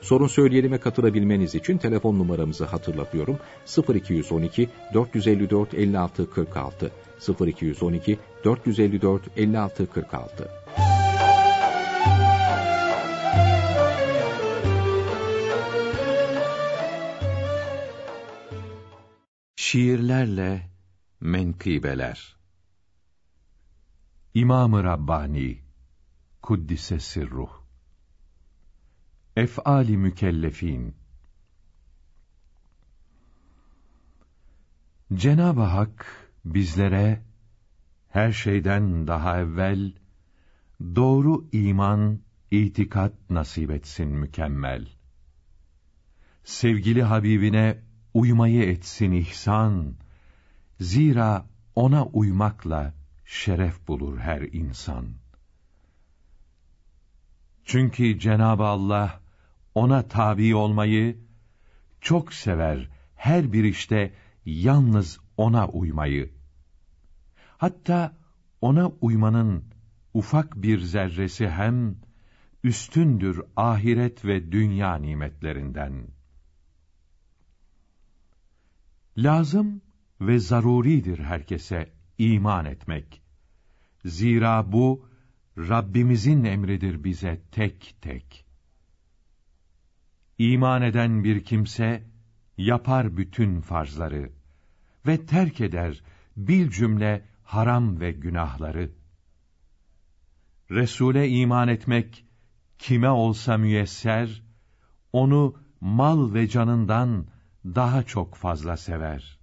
Sorun söyleyelime katılabilmeniz için telefon numaramızı hatırlatıyorum. 0212 454 56 46 0212 454 56 46 Şiirlerle menkıbeler. İmam-ı Rabbani Kuddise Sirruh Ef'ali mükellefin Cenab-ı Hak bizlere her şeyden daha evvel doğru iman, itikat nasip etsin mükemmel. Sevgili Habibine uymayı etsin ihsan. Zira ona uymakla şeref bulur her insan. Çünkü Cenab-ı Allah ona tabi olmayı çok sever her bir işte yalnız ona uymayı. Hatta ona uymanın ufak bir zerresi hem üstündür ahiret ve dünya nimetlerinden. Lazım ve zaruridir herkese iman etmek. Zira bu Rabbimizin emridir bize tek tek. İman eden bir kimse yapar bütün farzları ve terk eder bil cümle haram ve günahları. Resule iman etmek kime olsa müyesser, onu mal ve canından daha çok fazla sever.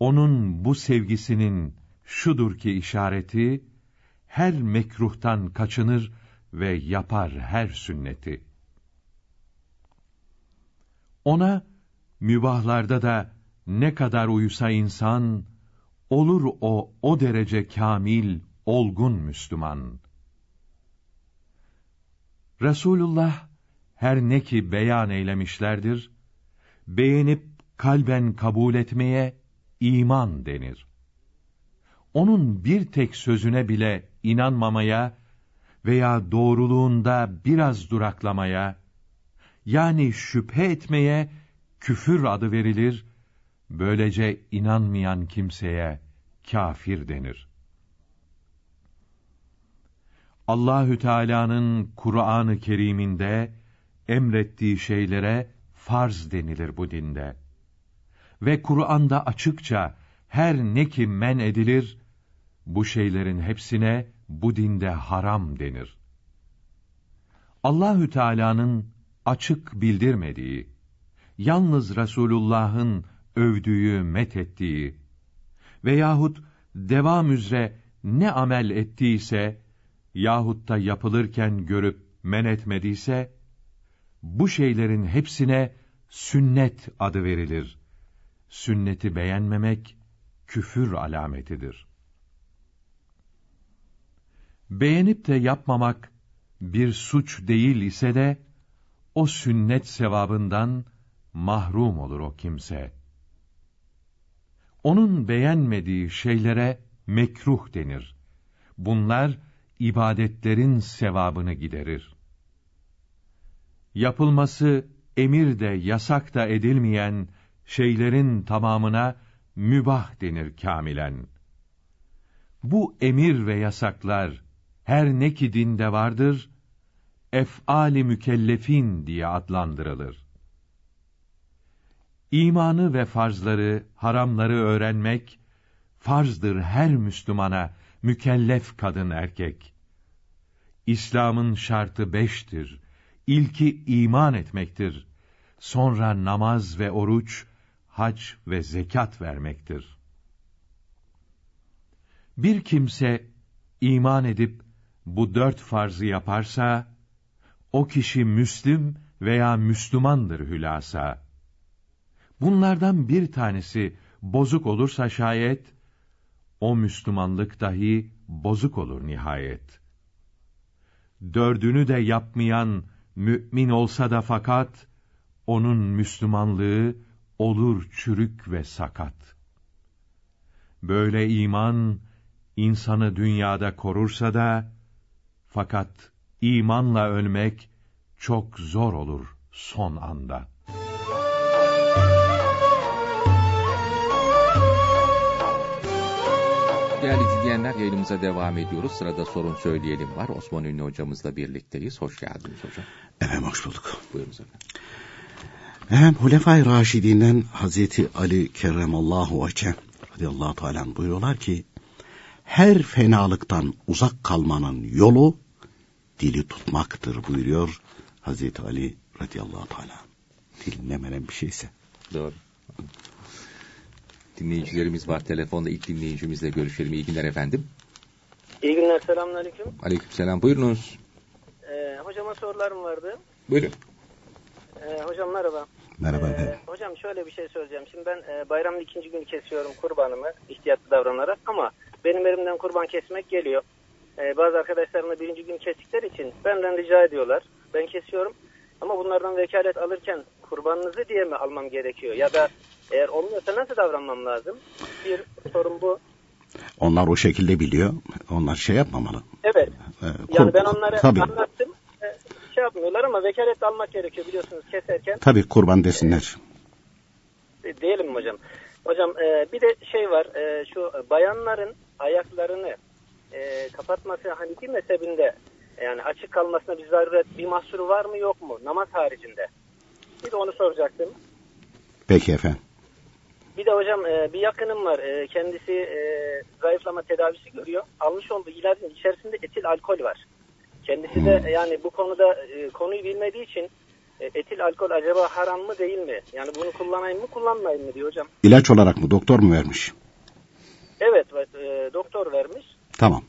Onun bu sevgisinin şudur ki işareti, her mekruhtan kaçınır ve yapar her sünneti. Ona, mübahlarda da ne kadar uysa insan, olur o o derece kamil, olgun Müslüman. Resulullah, her ne ki beyan eylemişlerdir, beğenip kalben kabul etmeye iman denir. Onun bir tek sözüne bile inanmamaya veya doğruluğunda biraz duraklamaya, yani şüphe etmeye küfür adı verilir, böylece inanmayan kimseye kafir denir. Allahü Teala'nın Kur'an-ı Kerim'inde emrettiği şeylere farz denilir bu dinde. Ve Kur'an'da açıkça her ne ki men edilir, bu şeylerin hepsine bu dinde haram denir. Allahü Teala'nın açık bildirmediği, yalnız Resulullah'ın övdüğü, met ettiği veyahut devam üzere ne amel ettiyse yahut da yapılırken görüp men etmediyse bu şeylerin hepsine sünnet adı verilir. Sünneti beğenmemek küfür alametidir. Beğenip de yapmamak bir suç değil ise de o sünnet sevabından mahrum olur o kimse. Onun beğenmediği şeylere mekruh denir. Bunlar ibadetlerin sevabını giderir. Yapılması emir de yasak da edilmeyen şeylerin tamamına mübah denir kamilen. Bu emir ve yasaklar her ne ki dinde vardır, ef'ali mükellefin diye adlandırılır. İmanı ve farzları, haramları öğrenmek, farzdır her Müslümana, mükellef kadın erkek. İslam'ın şartı beştir. İlki iman etmektir. Sonra namaz ve oruç, hac ve zekat vermektir. Bir kimse iman edip bu dört farzı yaparsa, o kişi Müslim veya Müslümandır hülasa. Bunlardan bir tanesi bozuk olursa şayet, o Müslümanlık dahi bozuk olur nihayet. Dördünü de yapmayan mümin olsa da fakat, onun Müslümanlığı olur çürük ve sakat. Böyle iman, insanı dünyada korursa da, fakat imanla ölmek çok zor olur son anda. Değerli dinleyenler yayınımıza devam ediyoruz. Sırada sorun söyleyelim var. Osman Ünlü hocamızla birlikteyiz. Hoş geldiniz hocam. Efendim hoş bulduk. Buyurunuz efendim. Efendim Hulefai Raşidinden Hazreti Ali Kerremallahu Ece radıyallahu teala buyuruyorlar ki her fenalıktan uzak kalmanın yolu dili tutmaktır buyuruyor Hazreti Ali radıyallahu teala. Dinlemenen bir şeyse. Doğru. Dinleyicilerimiz var telefonda. ilk dinleyicimizle görüşelim. İyi günler efendim. İyi günler, selamünaleyküm. Aleykümselam. Buyurunuz. Ee, hocama sorularım vardı. Buyurun. Ee, hocam merhaba. Merhaba Ee, efendim. hocam şöyle bir şey söyleyeceğim. Şimdi ben e, bayramın ikinci günü kesiyorum kurbanımı ihtiyatlı davranarak ama benim elimden kurban kesmek geliyor. Ee, bazı arkadaşlarım da birinci gün kestikleri için benden rica ediyorlar. Ben kesiyorum ama bunlardan vekalet alırken kurbanınızı diye mi almam gerekiyor? Ya da eğer olmuyorsa nasıl davranmam lazım? Bir sorun bu. Onlar o şekilde biliyor. Onlar şey yapmamalı. Evet. Ee, Yani ben onlara tabii, anlattım. E, şey yapmıyorlar ama vekalet almak gerekiyor biliyorsunuz keserken. tabii kurban desinler. E, Diyelim mi hocam? Hocam e, bir de şey var e, şu bayanların ayaklarını e, kapatması Hanifi mezhebinde yani açık kalmasına bir zaruret bir mahsuru var mı yok mu namaz haricinde? Bir de onu soracaktım. Peki efendim. Bir de hocam e, bir yakınım var. E, kendisi e, zayıflama tedavisi görüyor. Almış olduğu ilacın içerisinde etil alkol var. Kendisi de yani bu konuda e, konuyu bilmediği için e, etil alkol acaba haram mı değil mi? Yani bunu kullanayım mı kullanmayayım mı diyor hocam. İlaç olarak mı doktor mu vermiş? Evet e, doktor vermiş. Tamam.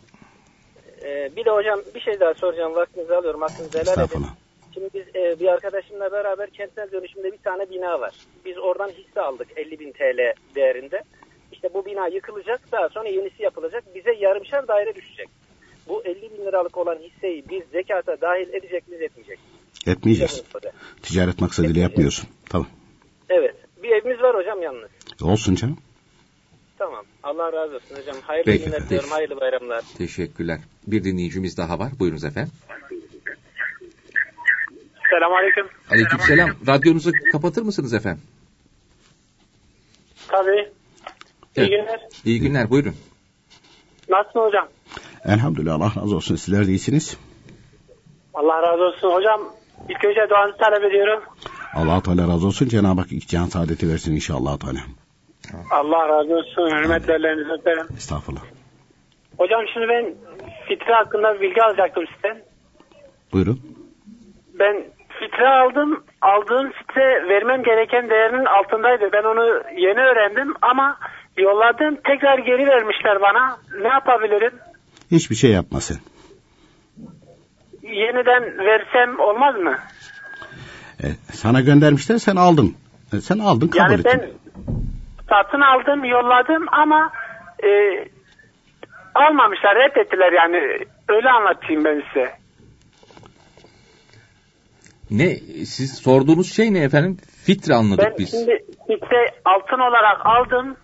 E, bir de hocam bir şey daha soracağım. Vaktinizi alıyorum. Hakkınızı helal edin. Şimdi biz e, bir arkadaşımla beraber kentsel dönüşümde bir tane bina var. Biz oradan hisse aldık 50 bin TL değerinde. İşte bu bina yıkılacak daha sonra yenisi yapılacak. Bize yarımşar daire düşecek. Bu 50 bin liralık olan hisseyi biz zekata dahil edecek miyiz etmeyecek? Etmeyeceğiz. Ticaret maksadıyla yapmıyorsun. Tamam. Evet. Bir evimiz var hocam yalnız. Olsun canım. Tamam. Allah razı olsun hocam. Hayırlı Peki, günler diliyorum. Hayırlı bayramlar. Teşekkürler. Bir dinleyicimiz daha var. Buyurunuz efendim. Selamünaleyküm. Aleykümselam. Radyonuzu kapatır mısınız efendim? Tabii. Evet. İyi günler. İyi günler. Buyurun. Nasılsın hocam? Elhamdülillah Allah razı olsun. Sizler de iyisiniz. Allah razı olsun. Hocam ilk önce duanızı talep ediyorum. allah Teala razı olsun. Cenab-ı Hak can saadeti versin inşallah Teala. Allah razı olsun. Hürmetli ellerinizi öperim. Estağfurullah. Hocam şimdi ben fitre hakkında bilgi alacaktım sizden. Buyurun. Ben fitre aldım. Aldığım fitre vermem gereken değerinin altındaydı. Ben onu yeni öğrendim ama yolladım. Tekrar geri vermişler bana. Ne yapabilirim? Hiçbir şey yapmasın. Yeniden versem olmaz mı? E, sana göndermişler sen aldın. E, sen aldın kabul Yani ettin. ben satın aldım, yolladım ama e, almamışlar, reddettiler yani. Öyle anlatayım ben size. Ne? Siz sorduğunuz şey ne efendim? Fitre anladık Ben biz. şimdi fitre altın olarak aldım,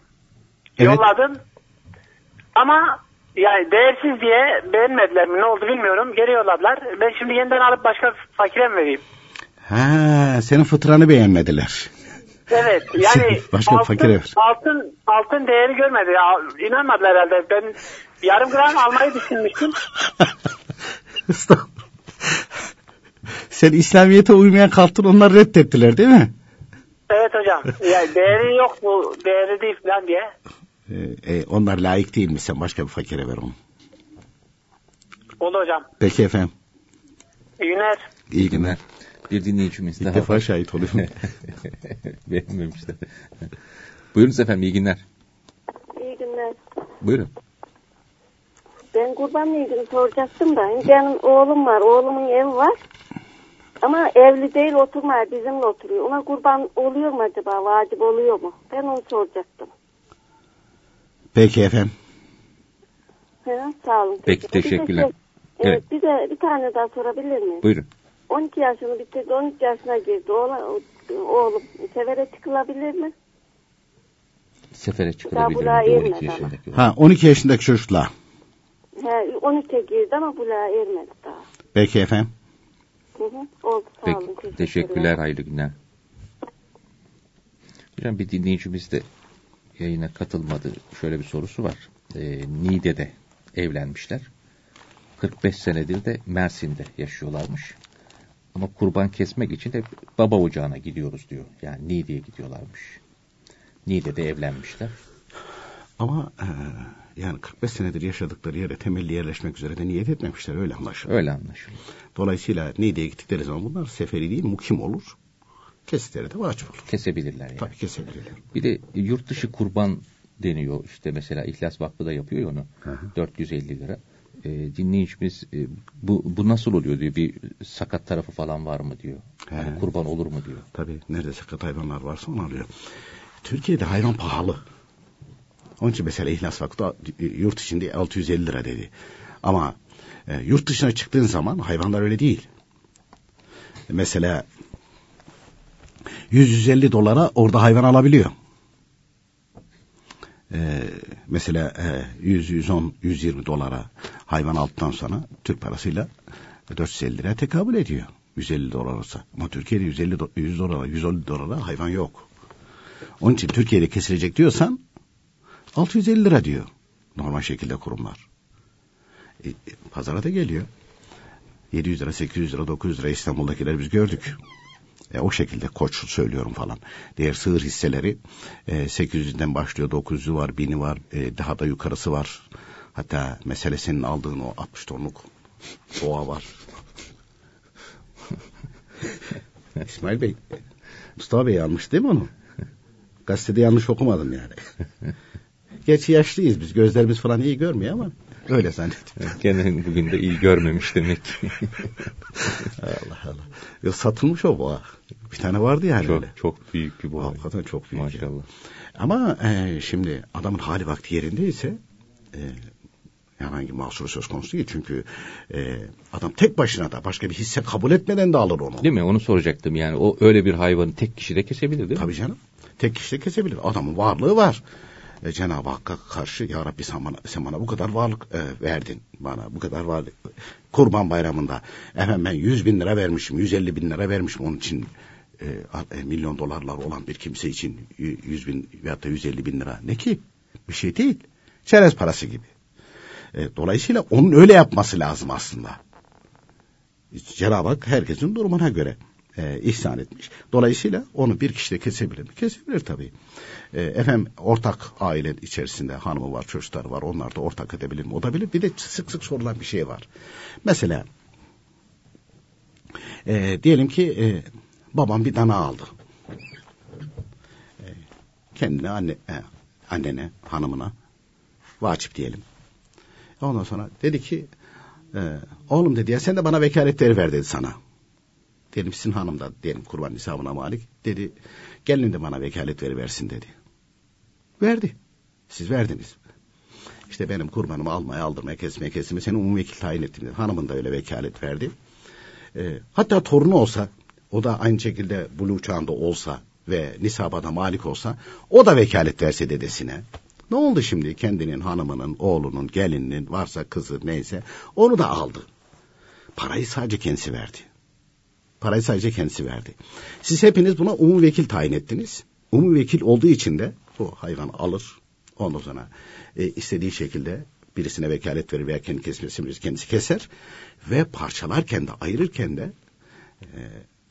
Evet. yolladım. Ama yani değersiz diye beğenmediler mi ne oldu bilmiyorum. Geri yolladılar. Ben şimdi yeniden alıp başka fakire mi vereyim? Ha, senin fıtranı beğenmediler. Evet yani Başka altın, fakire ver. altın, altın değeri görmedi. Ya, İnanmadılar herhalde. Ben yarım gram almayı düşünmüştüm. Sen İslamiyet'e uymayan kalktın onlar reddettiler değil mi? Evet hocam. Yani değeri yok bu değeri değil falan diye. E, e, onlar layık değil mi? Sen başka bir fakire ver onu. Oldu hocam. Peki efendim. İyi günler. İyi günler. Bir dinleyicimiz İlk daha defa var. şahit oluyorum. Beğenmemişler. Buyurunuz efendim. İyi günler. İyi günler. Buyurun. Ben kurbanla ilgili soracaktım da. Benim oğlum var. Oğlumun evi var. Ama evli değil oturmuyor bizimle oturuyor. Ona kurban oluyor mu acaba? Vacip oluyor mu? Ben onu soracaktım. Peki efendim. He, sağ olun. Peki, Bir de teşekkürler. şey, Evet. evet. Bir de bir tane daha sorabilir miyim? Buyurun. 12 yaşını bitirdi, 13 yaşına girdi. Oğlan, oğlum sefere çıkılabilir mi? Sefere çıkılabilir mi? diyor ermedi 12 ama. yaşındaki. Ha 12 yaşındaki çocukla. He, 13'e girdi ama bulağa ermedi daha. Peki efendim. Hı hı. Oldu sağ olun. Peki, teşekkürler, hayırlı günler. Hocam bir dinleyicimiz de yayına katılmadı. Şöyle bir sorusu var. Ee, Niğde'de evlenmişler. 45 senedir de Mersin'de yaşıyorlarmış. Ama kurban kesmek için de baba ocağına gidiyoruz diyor. Yani Niğde'ye gidiyorlarmış. Niğde'de evlenmişler. Ama e, yani 45 senedir yaşadıkları yere temelli yerleşmek üzere de niyet etmemişler öyle anlaşılıyor. Öyle anlaşılıyor. Dolayısıyla Niğde'ye gittikleri zaman bunlar seferi değil mukim olur. Kesitleri de vacip olur. Kesebilirler yani. Tabii kesebilirler. Bir de yurt dışı kurban deniyor. İşte mesela İhlas Vakfı da yapıyor ya onu. Hı hı. 450 lira. E, dinleyicimiz e, bu, bu nasıl oluyor diyor. Bir sakat tarafı falan var mı diyor. He. Hani kurban olur mu diyor. Tabii nerede sakat hayvanlar varsa onu alıyor. Türkiye'de hayvan pahalı. Onun için mesela İhlas Vakfı e, yurt içinde 650 lira dedi. Ama e, yurt dışına çıktığın zaman hayvanlar öyle değil. Mesela 100-150 dolara orada hayvan alabiliyor. Ee, mesela e, 100, 110, 120 dolara hayvan aldıktan sonra Türk parasıyla 450 liraya tekabül ediyor. 150 dolar olsa. Ama Türkiye'de 150 do- 100 dolara, 110 dolara hayvan yok. Onun için Türkiye'de kesilecek diyorsan 650 lira diyor. Normal şekilde kurumlar. E, e, pazara da geliyor. 700 lira, 800 lira, 900 lira İstanbul'dakileri biz gördük. E, o şekilde koç söylüyorum falan. Diğer sığır hisseleri e, 800'den başlıyor, 900'ü var, 1000'i var, e, daha da yukarısı var. Hatta mesele senin aldığın o 60 tonluk boğa var. İsmail Bey, Mustafa Bey almış değil mi onu? Gazetede yanlış okumadım yani. Gerçi yaşlıyız biz, gözlerimiz falan iyi görmüyor ama öyle zannediyorum. Gene bugün de iyi görmemiş demek ki. Allah Allah. Ya satılmış o boğa. Bir tane vardı yani çok, öyle. çok büyük bir boğa. Hakikaten çok büyük. Maşallah. Ama e, şimdi adamın hali vakti yerindeyse e, herhangi mahsuru söz konusu değil. Çünkü e, adam tek başına da başka bir hisse kabul etmeden de alır onu. Değil mi? Onu soracaktım yani. O öyle bir hayvanı tek kişi de kesebilir değil mi? Tabii canım. Tek kişi de kesebilir. Adamın varlığı var. E, Cenab-ı Hakk'a karşı ya Rabbi sen bana, sen bana bu kadar varlık e, verdin. Bana bu kadar varlık. Kurban bayramında efendim ben 100 bin lira vermişim. 150 bin lira vermişim onun için. E, e, milyon dolarlar olan bir kimse için y- 100 bin veyahut da 150 bin lira. Ne ki? Bir şey değil. Çerez parası gibi. E, dolayısıyla onun öyle yapması lazım aslında. Cenab-ı Hak herkesin durumuna göre e, ihsan etmiş. Dolayısıyla onu bir kişi de kesebilir mi? Kesebilir tabii. E, efendim ortak aile içerisinde hanımı var, çocukları var. Onlar da ortak edebilir mi? O da bilir. Bir de sık sık sorulan bir şey var. Mesela e, diyelim ki e, babam bir dana aldı. E, kendine anne, e, annene, hanımına vacip diyelim. Ondan sonra dedi ki e, oğlum dedi ya sen de bana vekaletleri ver dedi sana. Dedim sizin hanım da diyelim kurban nisabına malik. Dedi gelin de bana vekalet veriversin dedi. Verdi. Siz verdiniz. İşte benim kurbanımı almaya, aldırmaya, kesmeye, kesmeye seni umum vekil tayin ettim dedi. Hanımın da öyle vekalet verdi. E, hatta torunu olsa, o da aynı şekilde buluğ çağında olsa ve nisaba da malik olsa, o da vekalet verse dedesine. Ne oldu şimdi kendinin hanımının, oğlunun, gelininin, varsa kızı neyse, onu da aldı. Parayı sadece kendisi verdi. Parayı sadece kendisi verdi. Siz hepiniz buna umum vekil tayin ettiniz. Umum vekil olduğu için de bu hayvan alır. Ondan sonra e, istediği şekilde birisine vekalet verir veya kendi kesmesi kendisi keser. Ve parçalarken de ayırırken de e,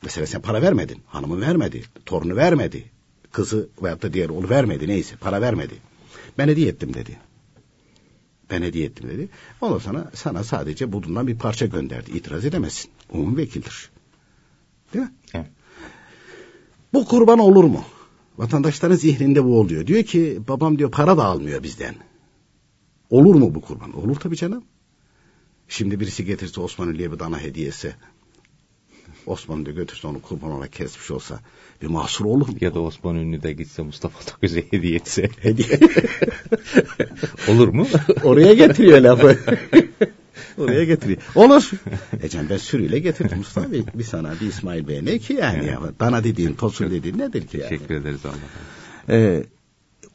mesela sen para vermedin. Hanımı vermedi. Torunu vermedi. Kızı veyahut da diğer oğlu vermedi. Neyse para vermedi. Ben hediye ettim dedi. Ben hediye ettim dedi. Ondan sonra sana sadece bundan bir parça gönderdi. İtiraz edemezsin. Umum vekildir. Değil mi? Evet. Bu kurban olur mu? Vatandaşların zihninde bu oluyor. Diyor ki babam diyor para da almıyor bizden. Olur mu bu kurban? Olur tabii canım. Şimdi birisi getirse Osmanlı'ya bir dana hediyesi. Osman da götürse onu kurban olarak kesmiş olsa bir mahsur olur mu? Ya da Osman Ünlü de gitse Mustafa Toköz'e hediye etse. Hediye. Olur mu? Oraya getiriyor lafı. Oraya getiriyor. Olur. Ecem ben sürüyle getirdim Mustafa Bey. Bir sana bir İsmail Bey ne ki yani? ya? Dana dediğin, tosun dediğin nedir ki yani? Teşekkür ederiz Allah. Ee,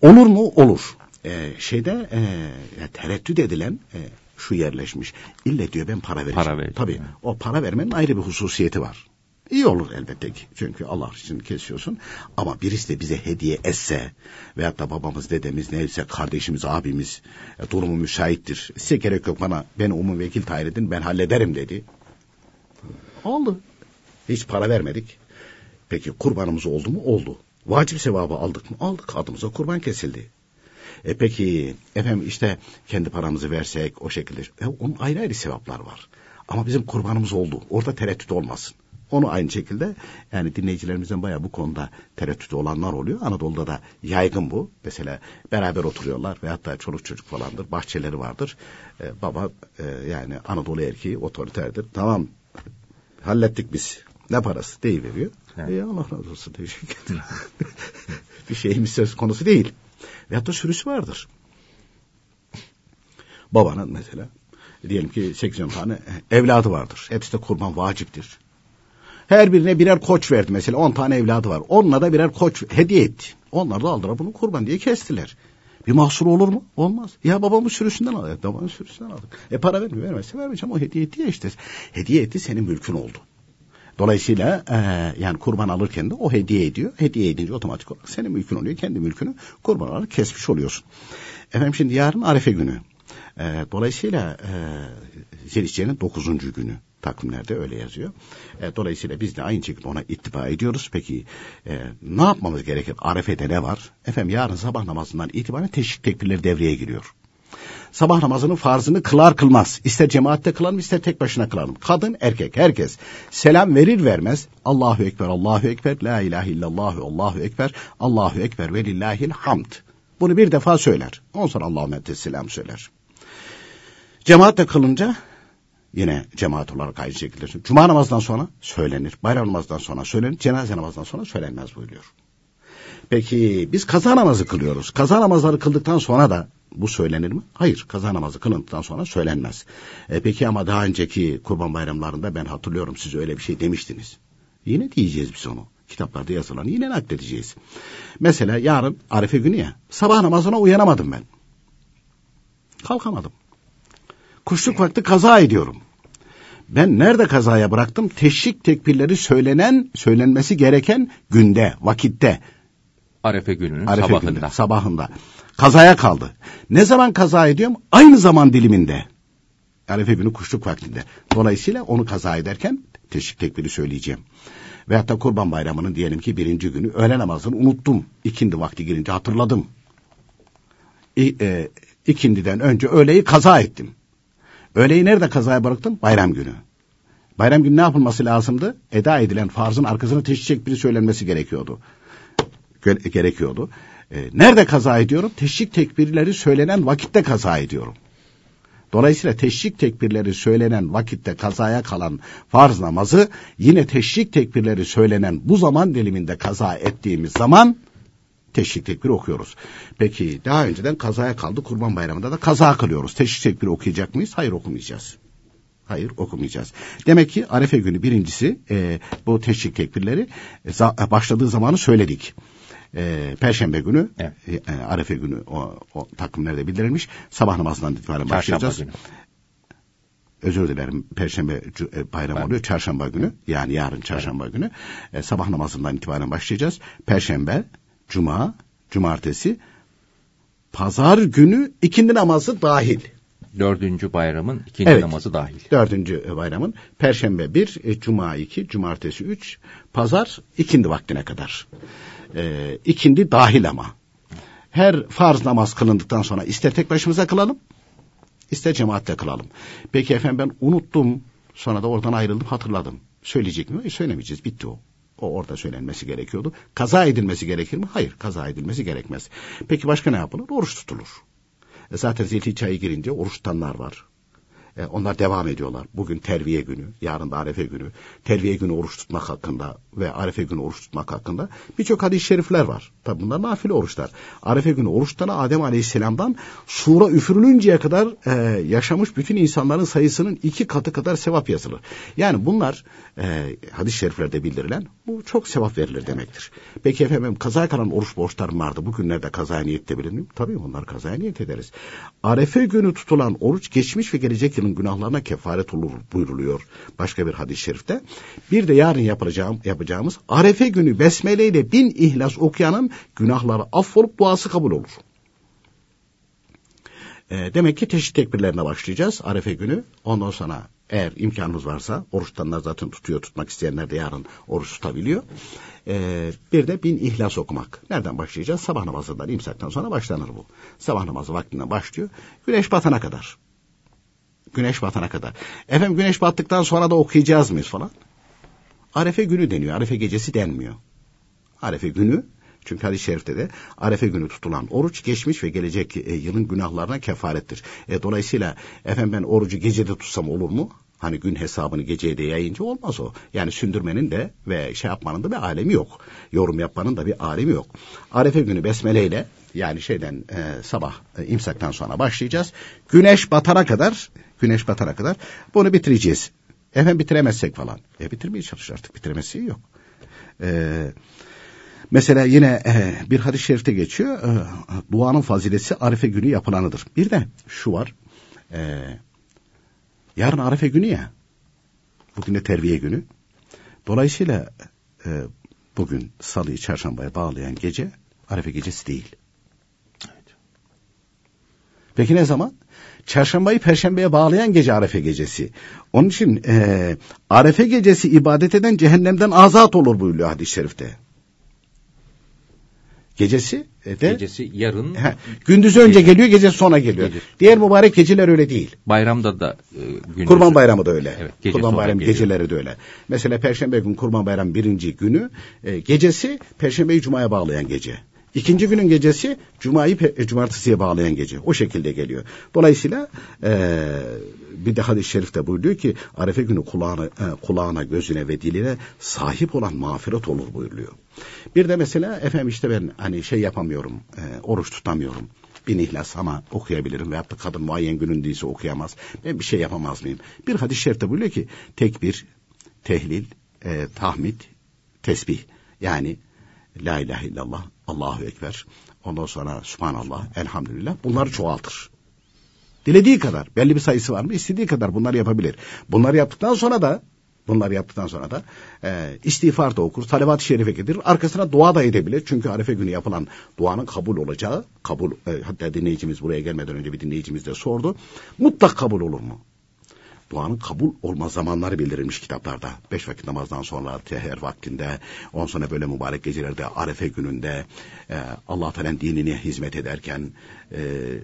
olur mu? Olur. Ee, şeyde e, tereddüt edilen e, şu yerleşmiş. İlle diyor ben para vereceğim. Para vereceğim, Tabii. yani. O para vermenin ayrı bir hususiyeti var. İyi olur elbette ki. Çünkü Allah için kesiyorsun. Ama birisi de bize hediye etse veyahut da babamız, dedemiz neyse kardeşimiz, abimiz e, durumu müsaittir. Size gerek yok bana beni umum vekil tayin edin ben hallederim dedi. Oldu. Hiç para vermedik. Peki kurbanımız oldu mu? Oldu. Vacip sevabı aldık mı? Aldık. Adımıza kurban kesildi. E peki efendim işte kendi paramızı versek o şekilde. E, onun ayrı ayrı sevaplar var. Ama bizim kurbanımız oldu. Orada tereddüt olmasın. Onu aynı şekilde yani dinleyicilerimizden bayağı bu konuda tereddütü olanlar oluyor. Anadolu'da da yaygın bu. Mesela beraber oturuyorlar ve hatta çoluk çocuk falandır. Bahçeleri vardır. E, baba e, yani Anadolu erkeği otoriterdir. Tamam hallettik biz. Ne parası deyiveriyor. Evet. E, Allah razı olsun teşekkür ederim. bir şeyimiz söz konusu değil. Veyahut da sürüsü vardır. Babanın mesela diyelim ki 80 tane evladı vardır. Hepsi de kurban vaciptir. Her birine birer koç verdi mesela 10 tane evladı var. Onunla da birer koç hediye etti. Onlar da aldılar bunu kurban diye kestiler. Bir mahsur olur mu? Olmaz. Ya babamın sürüsünden aldık. Babamın sürüsünden aldık. E para vermiyor. Vermezse vermeyeceğim. O hediye etti ya işte. Hediye etti senin mülkün oldu. Dolayısıyla e, yani kurban alırken de o hediye ediyor. Hediye edince otomatik olarak senin mülkün oluyor. Kendi mülkünü kurban olarak kesmiş oluyorsun. Efendim şimdi yarın Arefe günü. E, dolayısıyla e, Zilhicce'nin dokuzuncu günü. Takvimlerde öyle yazıyor. E, dolayısıyla biz de aynı şekilde ona ittiba ediyoruz. Peki e, ne yapmamız gerekir? Arefe'de ne var? Efendim yarın sabah namazından itibaren teşvik tekbirleri devreye giriyor. Sabah namazının farzını kılar kılmaz. İster cemaatte kılalım ister tek başına kılalım. Kadın erkek herkes. Selam verir vermez. Allahu Ekber, Allahu Ekber, La ilahe illallah, Allahu Ekber, Allahu Ekber ve lillahil hamd. Bunu bir defa söyler. Ondan sonra Allahümme selam söyler. Cemaatle kılınca yine cemaat olarak aynı şekilde. Cuma namazından sonra söylenir. Bayram namazından sonra söylenir. Cenaze namazından sonra söylenmez buyuruyor. Peki biz kaza namazı kılıyoruz. Kaza namazları kıldıktan sonra da bu söylenir mi? Hayır. Kaza namazı kılındıktan sonra söylenmez. E peki ama daha önceki kurban bayramlarında ben hatırlıyorum siz öyle bir şey demiştiniz. Yine diyeceğiz biz onu. Kitaplarda yazılan yine nakledeceğiz. Mesela yarın Arife günü ya. Sabah namazına uyanamadım ben. Kalkamadım. Kuşluk vakti kaza ediyorum. Ben nerede kazaya bıraktım? Teşvik tekbirleri söylenen, söylenmesi gereken günde, vakitte. Arefe gününün Arefe sabahında. günü, sabahında. Kazaya kaldı. Ne zaman kaza ediyorum? Aynı zaman diliminde. Arefe günü kuşluk vaktinde. Dolayısıyla onu kaza ederken teşvik tekbiri söyleyeceğim. Veyahut da kurban bayramının diyelim ki birinci günü öğle namazını unuttum. İkindi vakti girince hatırladım. İ, e, ikindiden önce öğleyi kaza ettim. Öğleyi nerede kazaya bıraktım? Bayram günü. Bayram günü ne yapılması lazımdı? Eda edilen farzın arkasına teşvik tekbiri söylenmesi gerekiyordu. Gö- gerekiyordu. E, nerede kaza ediyorum? Teşvik tekbirleri söylenen vakitte kaza ediyorum. Dolayısıyla teşvik tekbirleri söylenen vakitte kazaya kalan farz namazı yine teşvik tekbirleri söylenen bu zaman diliminde kaza ettiğimiz zaman teşvik tekbiri okuyoruz. Peki daha önceden kazaya kaldı kurban bayramında da kaza kılıyoruz. Teşvik tekbiri okuyacak mıyız? Hayır okumayacağız. Hayır okumayacağız. Demek ki Arefe günü birincisi e, bu teşvik tekbirleri e, za- başladığı zamanı söyledik. E, Perşembe günü Evet. e, e, Arefe günü o, o takvimlerde bildirilmiş. Sabah namazından itibaren Çarşamba başlayacağız. günü. Özür dilerim. Perşembe e, bayram oluyor. Çarşamba günü. Yani yarın çarşamba günü. E, sabah namazından itibaren başlayacağız. Perşembe, cuma, cumartesi, pazar günü ikindi namazı dahil. Dördüncü bayramın ikinci Evet. namazı dahil. Dördüncü bayramın. Perşembe bir, e, cuma iki, cumartesi üç, pazar ikindi vaktine kadar. E, ikindi dahil ama. Her farz namaz kılındıktan sonra ister tek başımıza kılalım, ister cemaatle kılalım. Peki efendim ben unuttum, sonra da oradan ayrıldım hatırladım. Söyleyecek mi? E, söylemeyeceğiz, bitti o. O orada söylenmesi gerekiyordu. Kaza edilmesi gerekir mi? Hayır, kaza edilmesi gerekmez. Peki başka ne yapılır? Oruç tutulur. E, zaten zilhicce ayı girince oruç tutanlar var. E, onlar devam ediyorlar. Bugün terviye günü, yarın da arefe günü. Terviye günü oruç tutmak hakkında ve arefe günü oruç tutmak hakkında birçok hadis-i şerifler var. Tabi bunlar nafile oruçlar. Arefe günü oruç tutan Adem Aleyhisselam'dan sura üfürülünceye kadar e, yaşamış bütün insanların sayısının iki katı kadar sevap yazılır. Yani bunlar e, hadis-i şeriflerde bildirilen bu çok sevap verilir demektir. Peki efendim kaza kalan oruç borçlarım vardı. Bugünlerde kazaya niyet edebilir miyim? Tabii onlar kazaya niyet ederiz. Arefe günü tutulan oruç geçmiş ve gelecek yılın günahlarına kefaret olur buyruluyor. Başka bir hadis-i şerifte. Bir de yarın yapacağım, yapacağımız Arefe günü besmele ile bin ihlas okuyanın günahları affolup duası kabul olur. E, demek ki teşhit tekbirlerine başlayacağız Arefe günü. Ondan sonra eğer imkanımız varsa oruç tutanlar zaten tutuyor tutmak isteyenler de yarın oruç tutabiliyor. Ee, bir de bin ihlas okumak. Nereden başlayacağız? Sabah namazından imsaktan sonra başlanır bu. Sabah namazı vaktinden başlıyor. Güneş batana kadar. Güneş batana kadar. Efendim güneş battıktan sonra da okuyacağız mıyız falan? Arefe günü deniyor. Arefe gecesi denmiyor. Arefe günü çünkü hadis-i şerifte de Arefe günü tutulan oruç geçmiş ve gelecek e, yılın günahlarına kefarettir. E, dolayısıyla efendim ben orucu gecede tutsam olur mu? Hani gün hesabını geceye de yayınca olmaz o. Yani sündürmenin de ve şey yapmanın da bir alemi yok. Yorum yapmanın da bir alemi yok. Arefe günü besmeleyle yani şeyden e, sabah e, imsaktan sonra başlayacağız. Güneş batana kadar güneş batana kadar bunu bitireceğiz. Efendim bitiremezsek falan. E bitirmeye çalış artık bitiremezsin yok. Eee Mesela yine e, bir hadis-i şerifte geçiyor. E, duanın fazilesi Arife günü yapılanıdır. Bir de şu var. E, yarın Arife günü ya. Bugün de terbiye günü. Dolayısıyla e, bugün salıyı çarşambaya bağlayan gece Arife gecesi değil. Peki ne zaman? Çarşambayı perşembeye bağlayan gece Arefe gecesi. Onun için e, Arefe gecesi ibadet eden cehennemden azat olur buyuruyor hadis-i şerifte. Gecesi e, de gecesi yarın he, gündüzü önce gece. geliyor gecesi sonra geliyor. Gece. Diğer mübarek geceler öyle değil. Bayramda da e, gündüzü. Kurban Bayramı da öyle. Evet, gece Kurban Bayramı geliyor. geceleri de öyle. Mesela Perşembe gün Kurban Bayramı birinci günü e, gecesi Perşembeyi Cuma'ya bağlayan gece. İkinci günün gecesi Cuma'yı e, Cumartesi'ye bağlayan gece. O şekilde geliyor. Dolayısıyla e, bir de hadis-i şerifte buyuruyor ki Arefe günü kulağına, e, kulağına, gözüne ve diline sahip olan mağfiret olur buyuruyor. Bir de mesela efendim işte ben hani şey yapamıyorum, e, oruç tutamıyorum. Bin ihlas ama okuyabilirim veyahut da kadın muayyen günündeyse okuyamaz. Ben bir şey yapamaz mıyım? Bir hadis-i şerifte buyuruyor ki tekbir, tehlil, e, tahmid, tesbih. Yani La ilahe illallah, Allahu Ekber. Ondan sonra Subhanallah, Elhamdülillah. Bunları çoğaltır. Dilediği kadar. Belli bir sayısı var mı? İstediği kadar bunları yapabilir. Bunları yaptıktan sonra da Bunları yaptıktan sonra da e, istiğfar da okur, salavat-ı şerife getirir. Arkasına dua da edebilir. Çünkü Arife günü yapılan duanın kabul olacağı, kabul e, hatta dinleyicimiz buraya gelmeden önce bir dinleyicimiz de sordu. Mutlak kabul olur mu? Duanın kabul olma zamanları bildirilmiş kitaplarda. Beş vakit namazdan sonra teher vaktinde, on sonra böyle mübarek gecelerde, arefe gününde, e, Allah Teala'nın dinine hizmet ederken, e,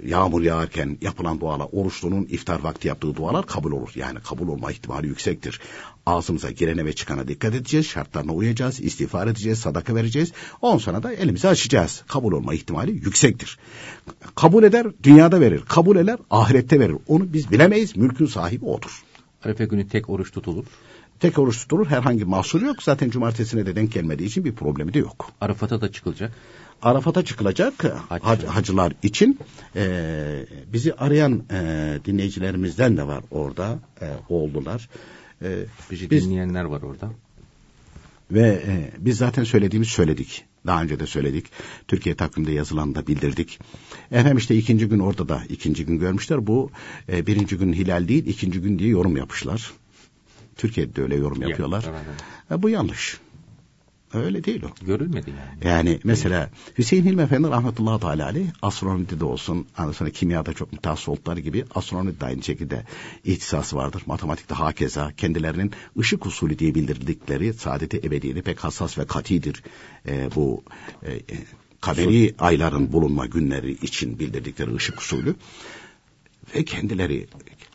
yağmur yağarken yapılan dualar, oruçlunun iftar vakti yaptığı dualar kabul olur. Yani kabul olma ihtimali yüksektir. Ağzımıza girene ve çıkana dikkat edeceğiz, şartlarına uyacağız, istiğfar edeceğiz, sadaka vereceğiz. On sonra da elimizi açacağız. Kabul olma ihtimali yüksektir. Kabul eder, dünyada verir. Kabul eder, ahirette verir. Onu biz bilemeyiz, mülkün sahibi odur. Arefe günü tek oruç tutulur. Tek oruç tutulur, herhangi mahsur yok. Zaten cumartesine de denk gelmediği için bir problemi de yok. Arafat'a da çıkılacak. Arafat'a çıkacak Hac, hac, hacılar için e, bizi arayan e, dinleyicilerimizden de var orada e, oldular. E, bizi biz, dinleyenler var orada. Ve e, biz zaten söylediğimiz söyledik. Daha önce de söyledik. Türkiye takvimde yazılan da bildirdik. Efendim işte ikinci gün orada da ikinci gün görmüşler. Bu e, birinci gün hilal değil ikinci gün diye yorum yapmışlar. Türkiye'de de öyle yorum yapıyorlar. Evet, evet. E, bu yanlış. Öyle değil o. Görülmedi yani. Yani mesela Hüseyin Hilmi Efendi rahmetullahi teala aleyh astronomide de olsun, sonra kimyada çok mütehassıs oldukları gibi astronomide de aynı şekilde ihtisası vardır. Matematikte hakeza kendilerinin ışık usulü diye bildirdikleri saadeti ebediyede pek hassas ve katidir. Ee, bu e, e kaderi ayların bulunma günleri için bildirdikleri ışık usulü ve kendileri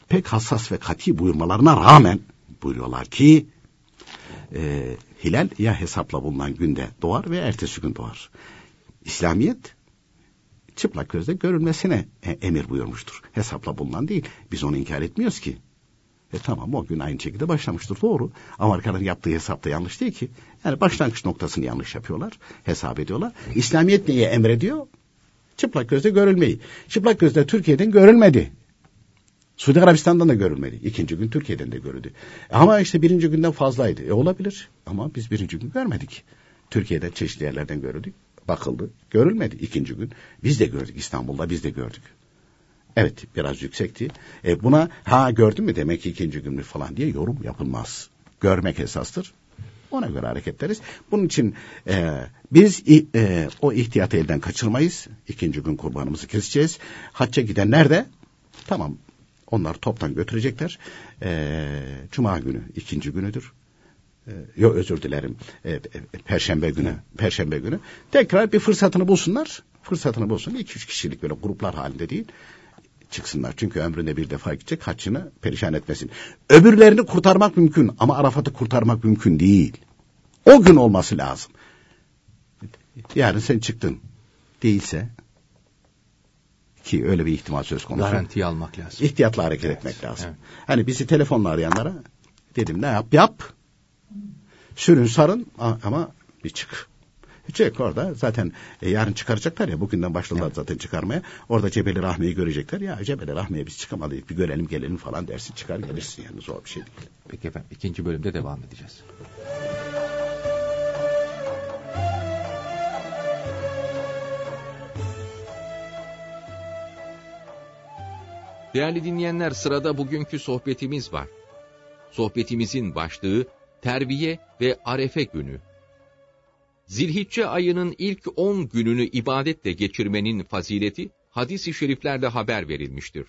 pek hassas ve kati buyurmalarına rağmen buyuruyorlar ki e, hilal ya hesapla bulunan günde doğar ve ertesi gün doğar. İslamiyet çıplak gözle görülmesine e, emir buyurmuştur. Hesapla bulunan değil. Biz onu inkar etmiyoruz ki. E tamam o gün aynı şekilde başlamıştır doğru. Amerika'nın yaptığı hesap da yanlış değil ki. Yani başlangıç noktasını yanlış yapıyorlar. Hesap ediyorlar. İslamiyet neyi emrediyor? Çıplak gözle görülmeyi. Çıplak gözle Türkiye'den görülmedi. Suudi Arabistan'dan da görülmedi. İkinci gün Türkiye'den de görüldü. Ama işte birinci günden fazlaydı. E olabilir ama biz birinci gün görmedik. Türkiye'den çeşitli yerlerden görüldük. Bakıldı. Görülmedi ikinci gün. Biz de gördük İstanbul'da biz de gördük. Evet biraz yüksekti. E buna ha gördün mü demek ki ikinci gün mü falan diye yorum yapılmaz. Görmek esastır. Ona göre hareket ederiz. Bunun için e, biz e, o ihtiyatı elden kaçırmayız. İkinci gün kurbanımızı keseceğiz. Hacca gidenler de tamam onlar toptan götürecekler. E, Cuma günü ikinci günüdür. E, yok özür dilerim. E, e, Perşembe günü. Perşembe günü. Tekrar bir fırsatını bulsunlar. Fırsatını bulsun. İki üç kişilik böyle gruplar halinde değil çıksınlar. Çünkü ömründe bir defa gidecek haccını perişan etmesin. Öbürlerini kurtarmak mümkün ama Arafat'ı kurtarmak mümkün değil. O gün olması lazım. Yarın sen çıktın. Değilse ki öyle bir ihtimal söz konusu. Garantiye almak lazım. İhtiyatla hareket evet. etmek lazım. Evet. Hani bizi telefonla arayanlara dedim ne yap yap. Sürün sarın ama bir çık. Çık orada zaten e, yarın çıkaracaklar ya bugünden başladılar evet. zaten çıkarmaya. Orada Cebeli Rahmi'yi görecekler. Ya Cebeli Rahmi'ye biz çıkamadık bir görelim gelelim falan dersin çıkar gelirsin yani zor bir şey değil. Peki efendim ikinci bölümde devam edeceğiz. Değerli dinleyenler sırada bugünkü sohbetimiz var. Sohbetimizin başlığı terbiye ve arefe günü. Zilhicce ayının ilk on gününü ibadetle geçirmenin fazileti hadis-i şeriflerde haber verilmiştir.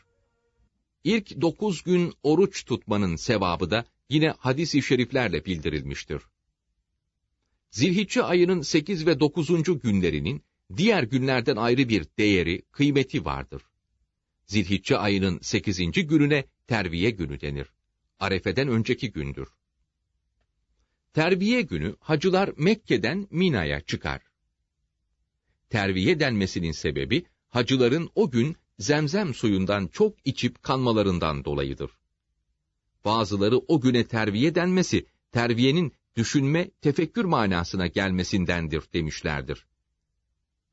İlk dokuz gün oruç tutmanın sevabı da yine hadis-i şeriflerle bildirilmiştir. Zilhicce ayının sekiz ve dokuzuncu günlerinin diğer günlerden ayrı bir değeri, kıymeti vardır. Zilhicce ayının sekizinci gününe terviye günü denir. Arefe'den önceki gündür. Terviye günü hacılar Mekke'den Mina'ya çıkar. Terviye denmesinin sebebi hacıların o gün zemzem suyundan çok içip kanmalarından dolayıdır. Bazıları o güne terviye denmesi, terviyenin düşünme, tefekkür manasına gelmesindendir demişlerdir.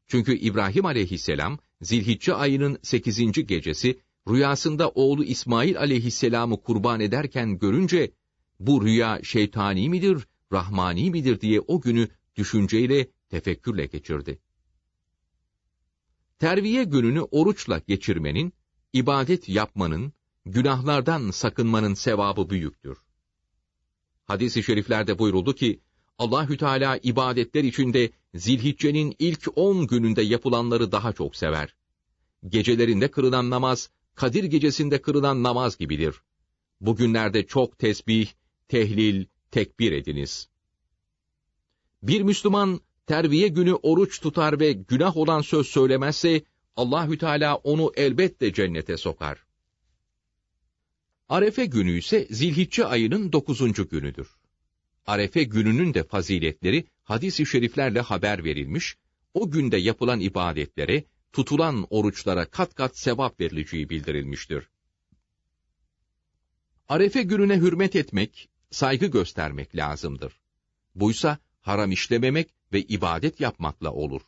Çünkü İbrahim aleyhisselam, Zilhicce ayının sekizinci gecesi, rüyasında oğlu İsmail aleyhisselamı kurban ederken görünce, bu rüya şeytani midir, rahmani midir diye o günü düşünceyle, tefekkürle geçirdi. Terviye gününü oruçla geçirmenin, ibadet yapmanın, günahlardan sakınmanın sevabı büyüktür. Hadis-i şeriflerde buyuruldu ki, Allahü Teala ibadetler içinde Zilhicce'nin ilk on gününde yapılanları daha çok sever. Gecelerinde kırılan namaz, Kadir gecesinde kırılan namaz gibidir. Bugünlerde çok tesbih, tehlil, tekbir ediniz. Bir Müslüman terviye günü oruç tutar ve günah olan söz söylemezse Allahü Teala onu elbette cennete sokar. Arefe günü ise Zilhicce ayının dokuzuncu günüdür. Arefe gününün de faziletleri hadis-i şeriflerle haber verilmiş, o günde yapılan ibadetlere, tutulan oruçlara kat kat sevap verileceği bildirilmiştir. Arefe gününe hürmet etmek, saygı göstermek lazımdır. Buysa haram işlememek ve ibadet yapmakla olur.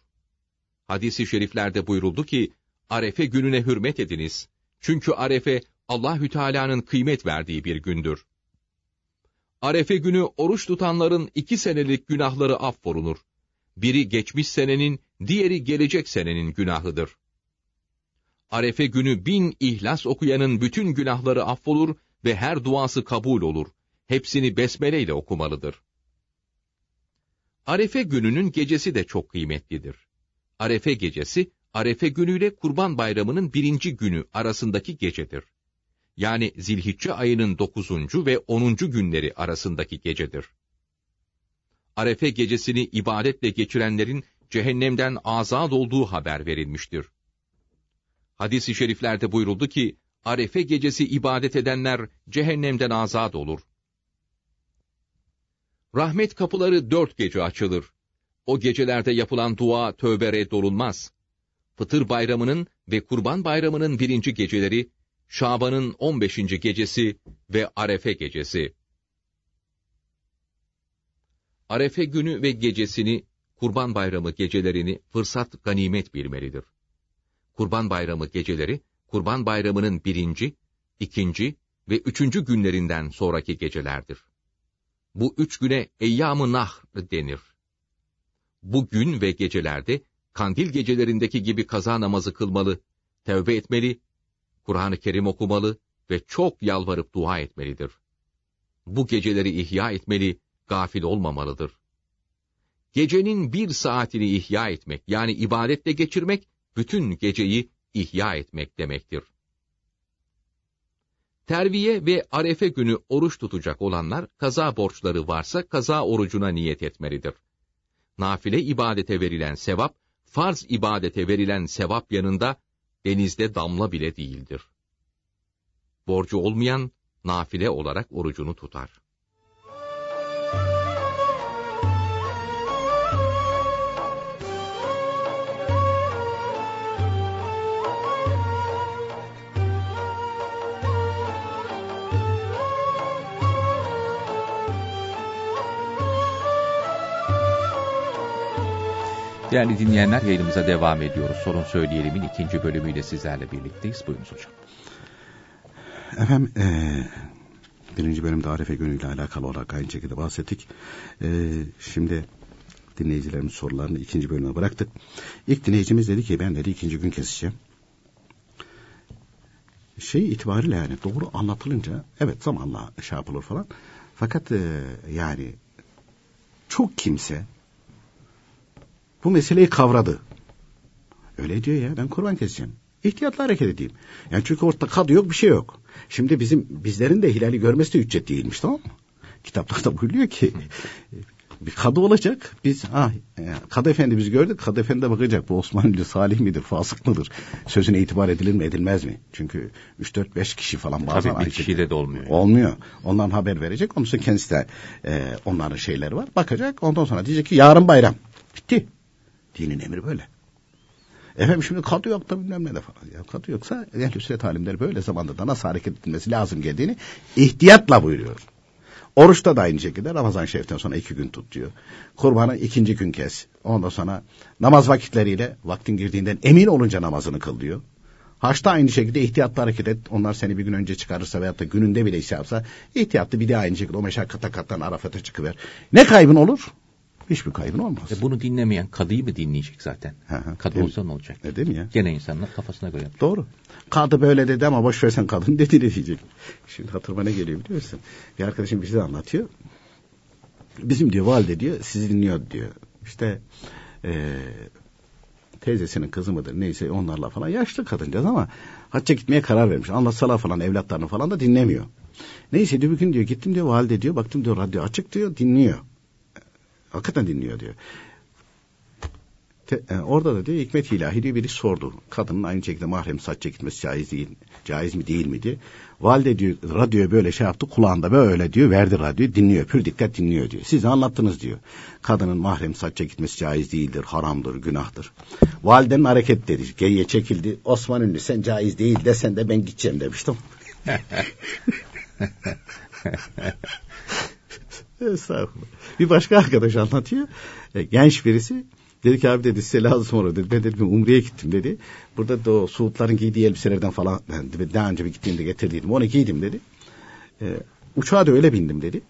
Hadis-i şeriflerde buyuruldu ki, Arefe gününe hürmet ediniz. Çünkü Arefe Allahü Teala'nın kıymet verdiği bir gündür. Arefe günü oruç tutanların iki senelik günahları affolunur. Biri geçmiş senenin, diğeri gelecek senenin günahıdır. Arefe günü bin ihlas okuyanın bütün günahları affolur ve her duası kabul olur. Hepsini besmele ile okumalıdır. Arefe gününün gecesi de çok kıymetlidir. Arefe gecesi, Arefe günüyle Kurban Bayramı'nın birinci günü arasındaki gecedir yani Zilhicce ayının dokuzuncu ve onuncu günleri arasındaki gecedir. Arefe gecesini ibadetle geçirenlerin cehennemden azad olduğu haber verilmiştir. Hadis-i şeriflerde buyuruldu ki, Arefe gecesi ibadet edenler cehennemden azad olur. Rahmet kapıları dört gece açılır. O gecelerde yapılan dua tövbe reddolunmaz. Fıtır bayramının ve kurban bayramının birinci geceleri Şaban'ın 15. gecesi ve Arefe gecesi. Arefe günü ve gecesini, Kurban Bayramı gecelerini fırsat ganimet bilmelidir. Kurban Bayramı geceleri, Kurban Bayramı'nın birinci, ikinci ve üçüncü günlerinden sonraki gecelerdir. Bu üç güne Eyyam-ı Nahr denir. Bu gün ve gecelerde, kandil gecelerindeki gibi kaza namazı kılmalı, tevbe etmeli, Kur'an-ı Kerim okumalı ve çok yalvarıp dua etmelidir. Bu geceleri ihya etmeli, gafil olmamalıdır. Gecenin bir saatini ihya etmek, yani ibadetle geçirmek, bütün geceyi ihya etmek demektir. Terviye ve arefe günü oruç tutacak olanlar, kaza borçları varsa kaza orucuna niyet etmelidir. Nafile ibadete verilen sevap, farz ibadete verilen sevap yanında, denizde damla bile değildir. Borcu olmayan, nafile olarak orucunu tutar. Değerli dinleyenler yayınımıza devam ediyoruz. Sorun Söyleyelim'in ikinci bölümüyle sizlerle birlikteyiz. Buyurunuz hocam. Efendim ee, birinci bölümde Arefe günüyle alakalı olarak aynı şekilde bahsettik. E, şimdi dinleyicilerimiz sorularını ikinci bölüme bıraktık. İlk dinleyicimiz dedi ki ben dedi ikinci gün keseceğim. Şey itibariyle yani doğru anlatılınca evet zamanla şey yapılır falan. Fakat e, yani çok kimse bu meseleyi kavradı. Öyle diyor ya ben kurban keseceğim. İhtiyatlı hareket edeyim. Yani çünkü ortada kadı yok bir şey yok. Şimdi bizim bizlerin de hilali görmesi de ücret değilmiş tamam mı? Kitaplarda buyuruyor ki bir kadı olacak. Biz ah kadı efendi biz gördük. Kadı efendi de bakacak. Bu Osmanlı salih midir, fasık mıdır? Sözüne itibar edilir mi, edilmez mi? Çünkü 3 4 5 kişi falan bazen Tabii bir kişiyle de olmuyor. Yani. Olmuyor. Ondan haber verecek. Ondan sonra kendisi de e, onların şeyleri var. Bakacak. Ondan sonra diyecek ki yarın bayram. Bitti. Dinin emri böyle. Efendim şimdi kadı yok da bilmem ne de falan. Ya kadı yoksa ehl-i sünnet alimleri böyle zamanda da nasıl hareket edilmesi lazım geldiğini ihtiyatla buyuruyor. Oruçta da aynı şekilde Ramazan şeriften sonra iki gün tut diyor. Kurbanı ikinci gün kes. Ondan sonra namaz vakitleriyle vaktin girdiğinden emin olunca namazını kıl diyor. Haçta aynı şekilde ihtiyatlı hareket et. Onlar seni bir gün önce çıkarırsa veyahut da gününde bile şey yapsa ihtiyatlı bir de aynı şekilde o meşakkata kattan Arafat'a çıkıver. Ne kaybın olur? Hiçbir kaybın olmaz. E bunu dinlemeyen kadıyı mı dinleyecek zaten? Hı hı. Kadı olsa ne olacak? E değil mi ya? Gene insanlar kafasına göre yapıyor. Doğru. Kadı böyle dedi ama boş versen kadın dedi diyecek. Şimdi hatırıma ne geliyor biliyor musun? Bir arkadaşım bize anlatıyor. Bizim diyor valide diyor sizi dinliyor diyor. İşte e, teyzesinin kızı mıdır neyse onlarla falan yaşlı kadıncağız ama hacca gitmeye karar vermiş. Anlatsalar falan evlatlarını falan da dinlemiyor. Neyse diyor bir gün diyor gittim diyor valide diyor baktım diyor radyo açık diyor dinliyor. Hakikaten dinliyor diyor. Te, e, orada da diyor hikmet ilahi diye biri sordu. Kadının aynı şekilde mahrem saçça gitmesi caiz değil, caiz mi değil mi diye. Valide diyor radyoya böyle şey yaptı kulağında böyle diyor verdi radyoyu dinliyor pür dikkat dinliyor diyor. Siz anlattınız diyor. Kadının mahrem saçça gitmesi caiz değildir, haramdır, günahtır. Validenin hareket dedi. Geriye çekildi. Osman Ünlü sen caiz değil desen de ben gideceğim demiştim. Estağfurullah. Bir başka arkadaş anlatıyor. E, genç birisi dedi ki abi dedi size lazım olur dedi. Ben dedim Umre'ye gittim dedi. Burada da o Suudların giydiği elbiselerden falan ben daha önce bir gittiğimde getirdiydim. Onu giydim dedi. E, uçağa da öyle bindim dedi.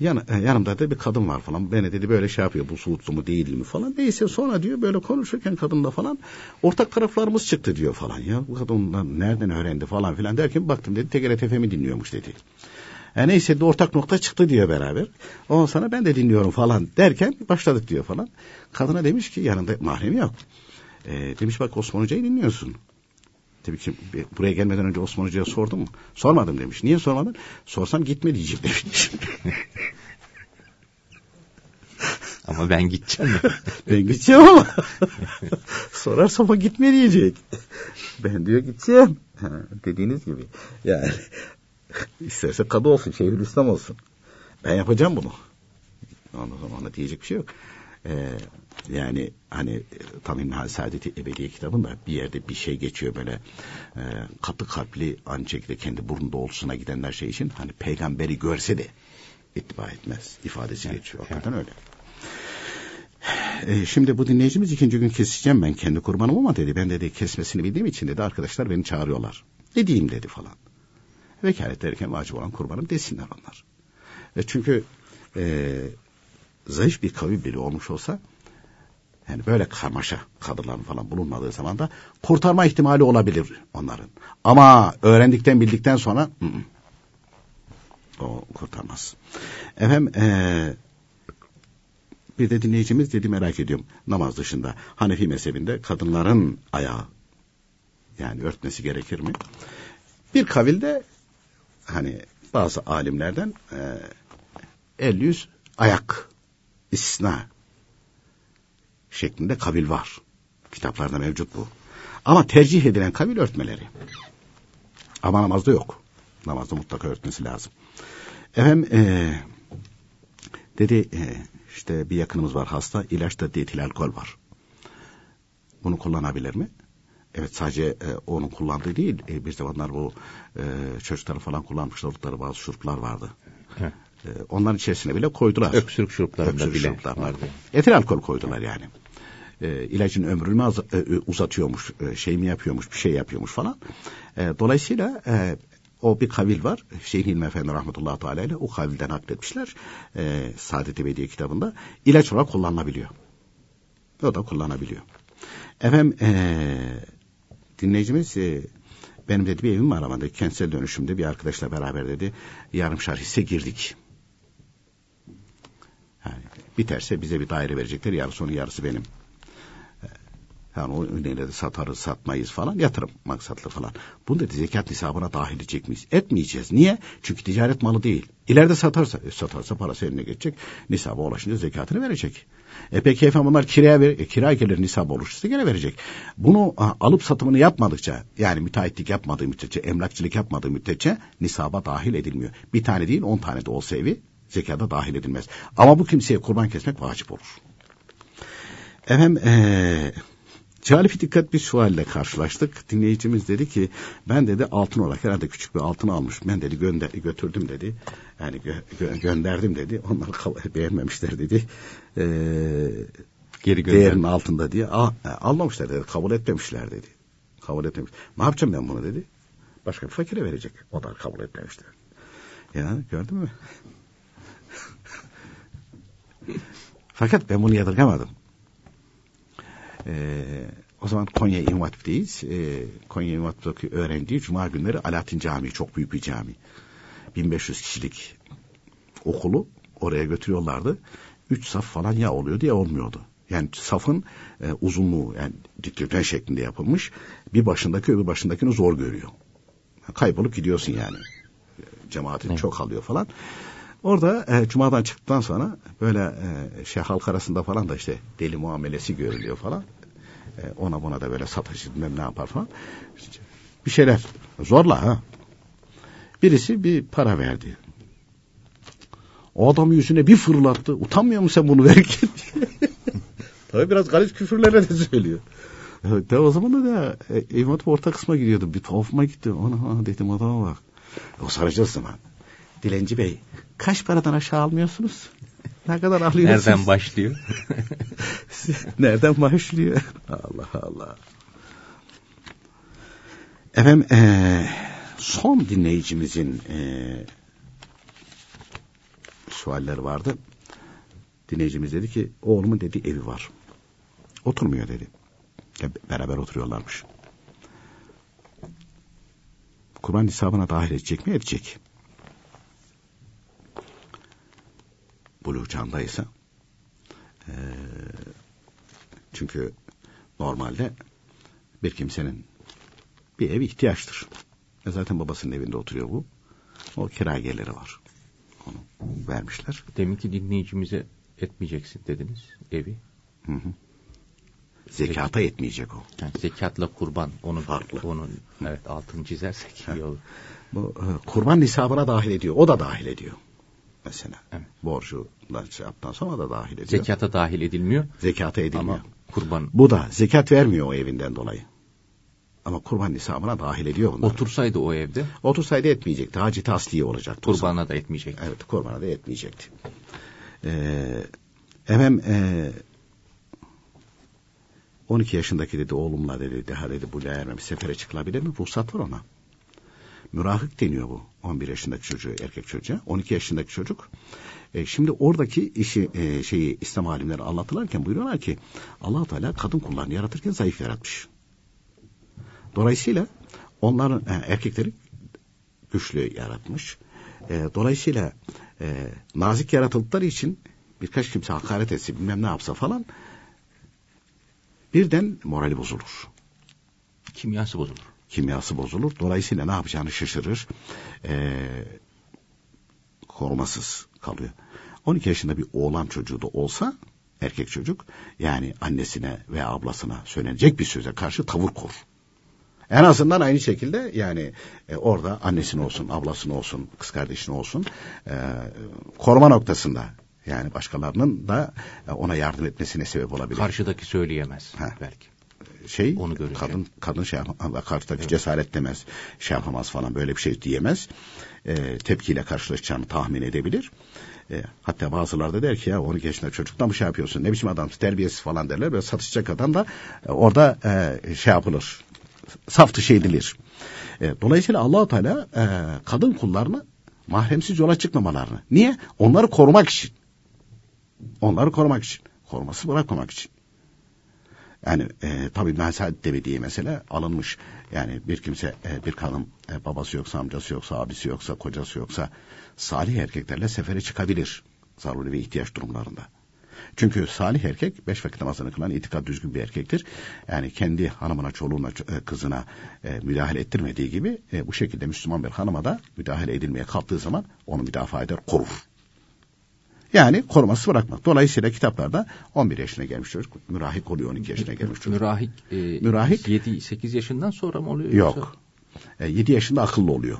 Yan, e, yanımda da bir kadın var falan. Beni dedi böyle şey yapıyor bu Suudlu mu değil mi falan. Neyse sonra diyor böyle konuşurken kadınla falan ortak taraflarımız çıktı diyor falan. Ya bu kadın nereden öğrendi falan filan derken baktım dedi TGRT FM'i dinliyormuş dedi. E neyse de ortak nokta çıktı diyor beraber. Ondan sonra ben de dinliyorum falan derken başladık diyor falan. Kadına demiş ki yanında mahremi yok. E, demiş bak Osman Hoca'yı dinliyorsun. Tabii ki buraya gelmeden önce Osman Hoca'ya sordum mu? Sormadım demiş. Niye sormadın? Sorsam gitme diyeceğim demiş. Ama ben gideceğim. ben gideceğim ama. Sorarsam o gitme diyecek. Ben diyor gideceğim. Ha, dediğiniz gibi. Yani İsterse kadı olsun, Şeyhülislam olsun. Ben yapacağım bunu. Ondan sonra diyecek bir şey yok. e, yani hani Tamim Saadeti Ebediye kitabında bir yerde bir şey geçiyor böyle e, katı kalpli aynı şekilde kendi burun doğrultusuna gidenler şey için hani peygamberi görse de ittiba etmez ifadesi evet, geçiyor. Hakikaten evet. öyle. E, şimdi bu dinleyicimiz ikinci gün keseceğim ben kendi kurbanımı ama dedi. Ben dedi kesmesini bildiğim için dedi arkadaşlar beni çağırıyorlar. Ne diyeyim dedi falan. Vekalet derken vacip olan kurbanım desinler onlar. E, çünkü e, zayıf bir kavim biri olmuş olsa yani böyle karmaşa kadınların falan bulunmadığı zaman da kurtarma ihtimali olabilir onların. Ama öğrendikten bildikten sonra ı -ı, o kurtarmaz. Efendim e, bir de dinleyicimiz dedi merak ediyorum namaz dışında Hanefi mezhebinde kadınların ayağı yani örtmesi gerekir mi? Bir kavilde hani bazı alimlerden e, el yüz ayak istisna şeklinde kavil var. Kitaplarda mevcut bu. Ama tercih edilen kavil örtmeleri. Ama namazda yok. Namazda mutlaka örtmesi lazım. Efendim e, dedi e, işte bir yakınımız var hasta ilaçta dietil alkol var. Bunu kullanabilir mi? Evet sadece e, onun kullandığı değil e, bir zamanlar bu e, çocukların falan kullanmış oldukları bazı şuruplar vardı. Heh. E, onların içerisine bile koydular. Öksürük şuruplarında Öksürük bile şuruplar vardı. Etil alkol koydular yani. E, ilacın ömrünü az, e, uzatıyormuş, e, şey mi yapıyormuş, bir şey yapıyormuş falan. E, dolayısıyla e, o bir kavil var. Şeyh İlmi Efendi rahmetullahi teala ile o kavilden nakletmişler. E, Saadet Ebediye kitabında. ilaç olarak kullanılabiliyor. O da kullanabiliyor. Efendim e, dinleyicimiz e, benim dedi bir evim var ama dedi, kentsel dönüşümde bir arkadaşla beraber dedi yarım şar hisse girdik. Yani biterse bize bir daire verecekler yarısı onun yarısı benim. Yani o de satarız satmayız falan yatırım maksatlı falan. Bunu da zekat nisabına dahil edecek miyiz? Etmeyeceğiz. Niye? Çünkü ticaret malı değil. İleride satarsa, e, satarsa parası eline geçecek. Nisaba ulaşınca zekatını verecek. E peki efendim bunlar kiraya ver, e, kira gelir nisab oluşursa gene verecek. Bunu a, alıp satımını yapmadıkça yani müteahhitlik yapmadığı müddetçe, emlakçılık yapmadığı müddetçe nisaba dahil edilmiyor. Bir tane değil on tane de olsa evi zekata dahil edilmez. Ama bu kimseye kurban kesmek vacip olur. Efendim eee Califi dikkat bir sualle karşılaştık. Dinleyicimiz dedi ki ben dedi altın olarak herhalde küçük bir altın almış. Ben dedi gönder götürdüm dedi. Yani gö gö gönderdim dedi. Onlar beğenmemişler dedi. Ee, Geri gönderdim. Değerinin altında diye. Al, almamışlar dedi. Kabul etmemişler dedi. Kabul etmemiş. Ne yapacağım ben bunu dedi. Başka bir fakire verecek. O da kabul etmemişler. Yani gördün mü? Fakat ben bunu yadırgamadım. E, o zaman Konya İmam Hatip'teyiz. E, Konya İmam Hatip'teki öğrendiği Cuma günleri Alaaddin Camii çok büyük bir cami. 1500 kişilik okulu oraya götürüyorlardı. Üç saf falan ya oluyor diye olmuyordu. Yani safın e, uzunluğu yani dikdörtgen şeklinde yapılmış. Bir başındaki öbür başındakini zor görüyor. Kaybolup gidiyorsun yani. Cemaatin evet. çok alıyor falan. Orada e, cumadan çıktıktan sonra böyle e, şey halk arasında falan da işte deli muamelesi görülüyor falan. E, ona buna da böyle sataşı bilmem ne yapar falan. İşte bir şeyler zorla ha. Birisi bir para verdi. O adam yüzüne bir fırlattı. Utanmıyor musun sen bunu verirken? Tabii biraz garip küfürlerle de söylüyor. De o zaman da e, İmam orta kısma gidiyordu. Bir tuhafıma gitti. Ona dedim adama bak. O saracağız zaman. Dilenci Bey kaç paradan aşağı almıyorsunuz? Ne kadar alıyorsunuz? Nereden başlıyor? Nereden başlıyor? Allah Allah. Efendim ee, son dinleyicimizin ee, sualleri vardı. Dinleyicimiz dedi ki oğlumun dedi evi var. Oturmuyor dedi. Beraber oturuyorlarmış. Kurban hesabına dahil edecek mi? Edecek. Buluğ çağındaysa e, çünkü normalde bir kimsenin bir ev ihtiyaçtır. E zaten babasının evinde oturuyor bu. O kira geliri var. Onu vermişler. Demin ki dinleyicimize etmeyeceksin dediniz evi. Hı hı. Zekata Zek etmeyecek o. Yani zekatla kurban onun farklı. Onun evet altını çizersek iyi olur. Bu e, kurban nisabına dahil ediyor. O da dahil ediyor. Mesela. Evet. Borcundan şey yaptıktan sonra da dahil ediyor. Zekata dahil edilmiyor Zekata edilmiyor. ama kurban Bu da zekat vermiyor o evinden dolayı. Ama kurban nisabına dahil ediyor bunlar. otursaydı o evde Otursaydı etmeyecekti. Hacı tasliye olacaktı. kurbana da etmeyecek. Evet kurbana da etmeyecekti. Ee, efendim e, 12 yaşındaki dedi oğlumla dedi daha dedi bu ermem sefere çıkılabilir mi? Ruhsat var ona. Mürahık deniyor bu. 11 yaşındaki çocuğu erkek çocuğa. 12 yaşındaki çocuk. E, şimdi oradaki işi e, şeyi İslam alimleri anlatırlarken buyuruyorlar ki allah Teala kadın kullarını yaratırken zayıf yaratmış. Dolayısıyla onların e, erkekleri güçlü yaratmış. E, dolayısıyla e, nazik yaratıldıkları için birkaç kimse hakaret etse bilmem ne yapsa falan birden morali bozulur. Kimyası bozulur. Kimyası bozulur. Dolayısıyla ne yapacağını şaşırır. E, korumasız kalıyor. 12 yaşında bir oğlan çocuğu da olsa erkek çocuk yani annesine veya ablasına söylenecek bir söze karşı tavır korur. En azından aynı şekilde yani e, orada annesine olsun, ablasına olsun, kız kardeşine olsun e, koruma noktasında yani başkalarının da e, ona yardım etmesine sebep olabilir. Karşıdaki söyleyemez Ha. belki. Şey Onu görünce. kadın kadın şey karşıdaki cesaret demez, şey yapamaz falan böyle bir şey diyemez. E, tepkiyle karşılaşacağını tahmin edebilir. E, hatta bazıları da der ki ya 12 yaşında çocukla mı şey yapıyorsun ne biçim adamsın terbiyesiz falan derler. Böyle satışacak adam da e, orada e, şey yapılır. Saf dışı edilir. E, dolayısıyla allah Teala e, kadın kullarını mahremsiz yola çıkmamalarını. Niye? Onları korumak için. Onları korumak için. Koruması bırakmamak için. Yani e, tabii Mesad Devi diye mesela alınmış. Yani bir kimse, e, bir kadın e, babası yoksa, amcası yoksa, abisi yoksa, kocası yoksa salih erkeklerle sefere çıkabilir. Zaruri ve ihtiyaç durumlarında. Çünkü salih erkek beş vakit namazını kılan itikad düzgün bir erkektir. Yani kendi hanımına, çoluğuna, e, kızına e, müdahale ettirmediği gibi e, bu şekilde Müslüman bir hanıma da müdahale edilmeye kalktığı zaman onu müdafaa eder, korur. Yani koruması bırakmak. Dolayısıyla kitaplarda 11 yaşına gelmiş çocuk, mürahik oluyor 12 yaşına gelmiş çocuk. Mürahik, e, Mürahik- 7-8 yaşından sonra mı oluyor? yoksa- Yok. E, 7 yaşında akıllı oluyor.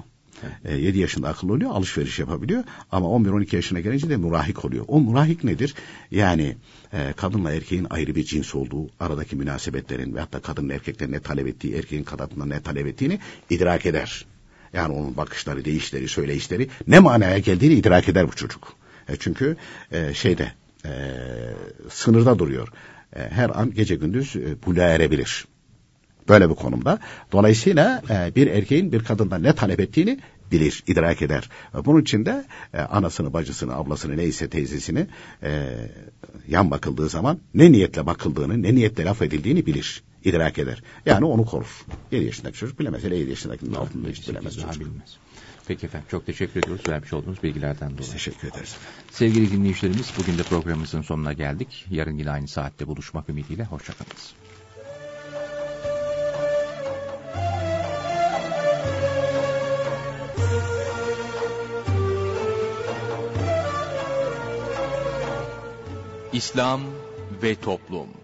E, 7 yaşında akıllı oluyor, alışveriş yapabiliyor. Ama 11-12 yaşına gelince de murahik oluyor. O murahik nedir? Yani e, kadınla erkeğin ayrı bir cins olduğu, aradaki münasebetlerin ve hatta kadının erkeklerin ne talep ettiği, erkeğin kadından ne talep ettiğini idrak eder. Yani onun bakışları, değişleri, söyleyişleri ne manaya geldiğini idrak eder bu çocuk. E, çünkü e, şeyde e, sınırda duruyor. E, her an gece gündüz e, buluğa erebilir. Böyle bir konumda. Dolayısıyla e, bir erkeğin bir kadından ne talep ettiğini bilir, idrak eder. E, Bunun için de e, anasını, bacısını, ablasını neyse teyzesini e, yan bakıldığı zaman ne niyetle bakıldığını, ne niyetle laf edildiğini bilir, idrak eder. Yani onu korur. 7 yaşındaki çocuk bilemez. Hele 7 yaşındakinin altında hiç bilemez çocuk. bilmez. Peki efendim çok teşekkür ediyoruz vermiş olduğunuz bilgilerden dolayı. Teşekkür ederiz. Sevgili dinleyicilerimiz bugün de programımızın sonuna geldik. Yarın yine aynı saatte buluşmak ümidiyle hoşçakalınız. İslam ve Toplum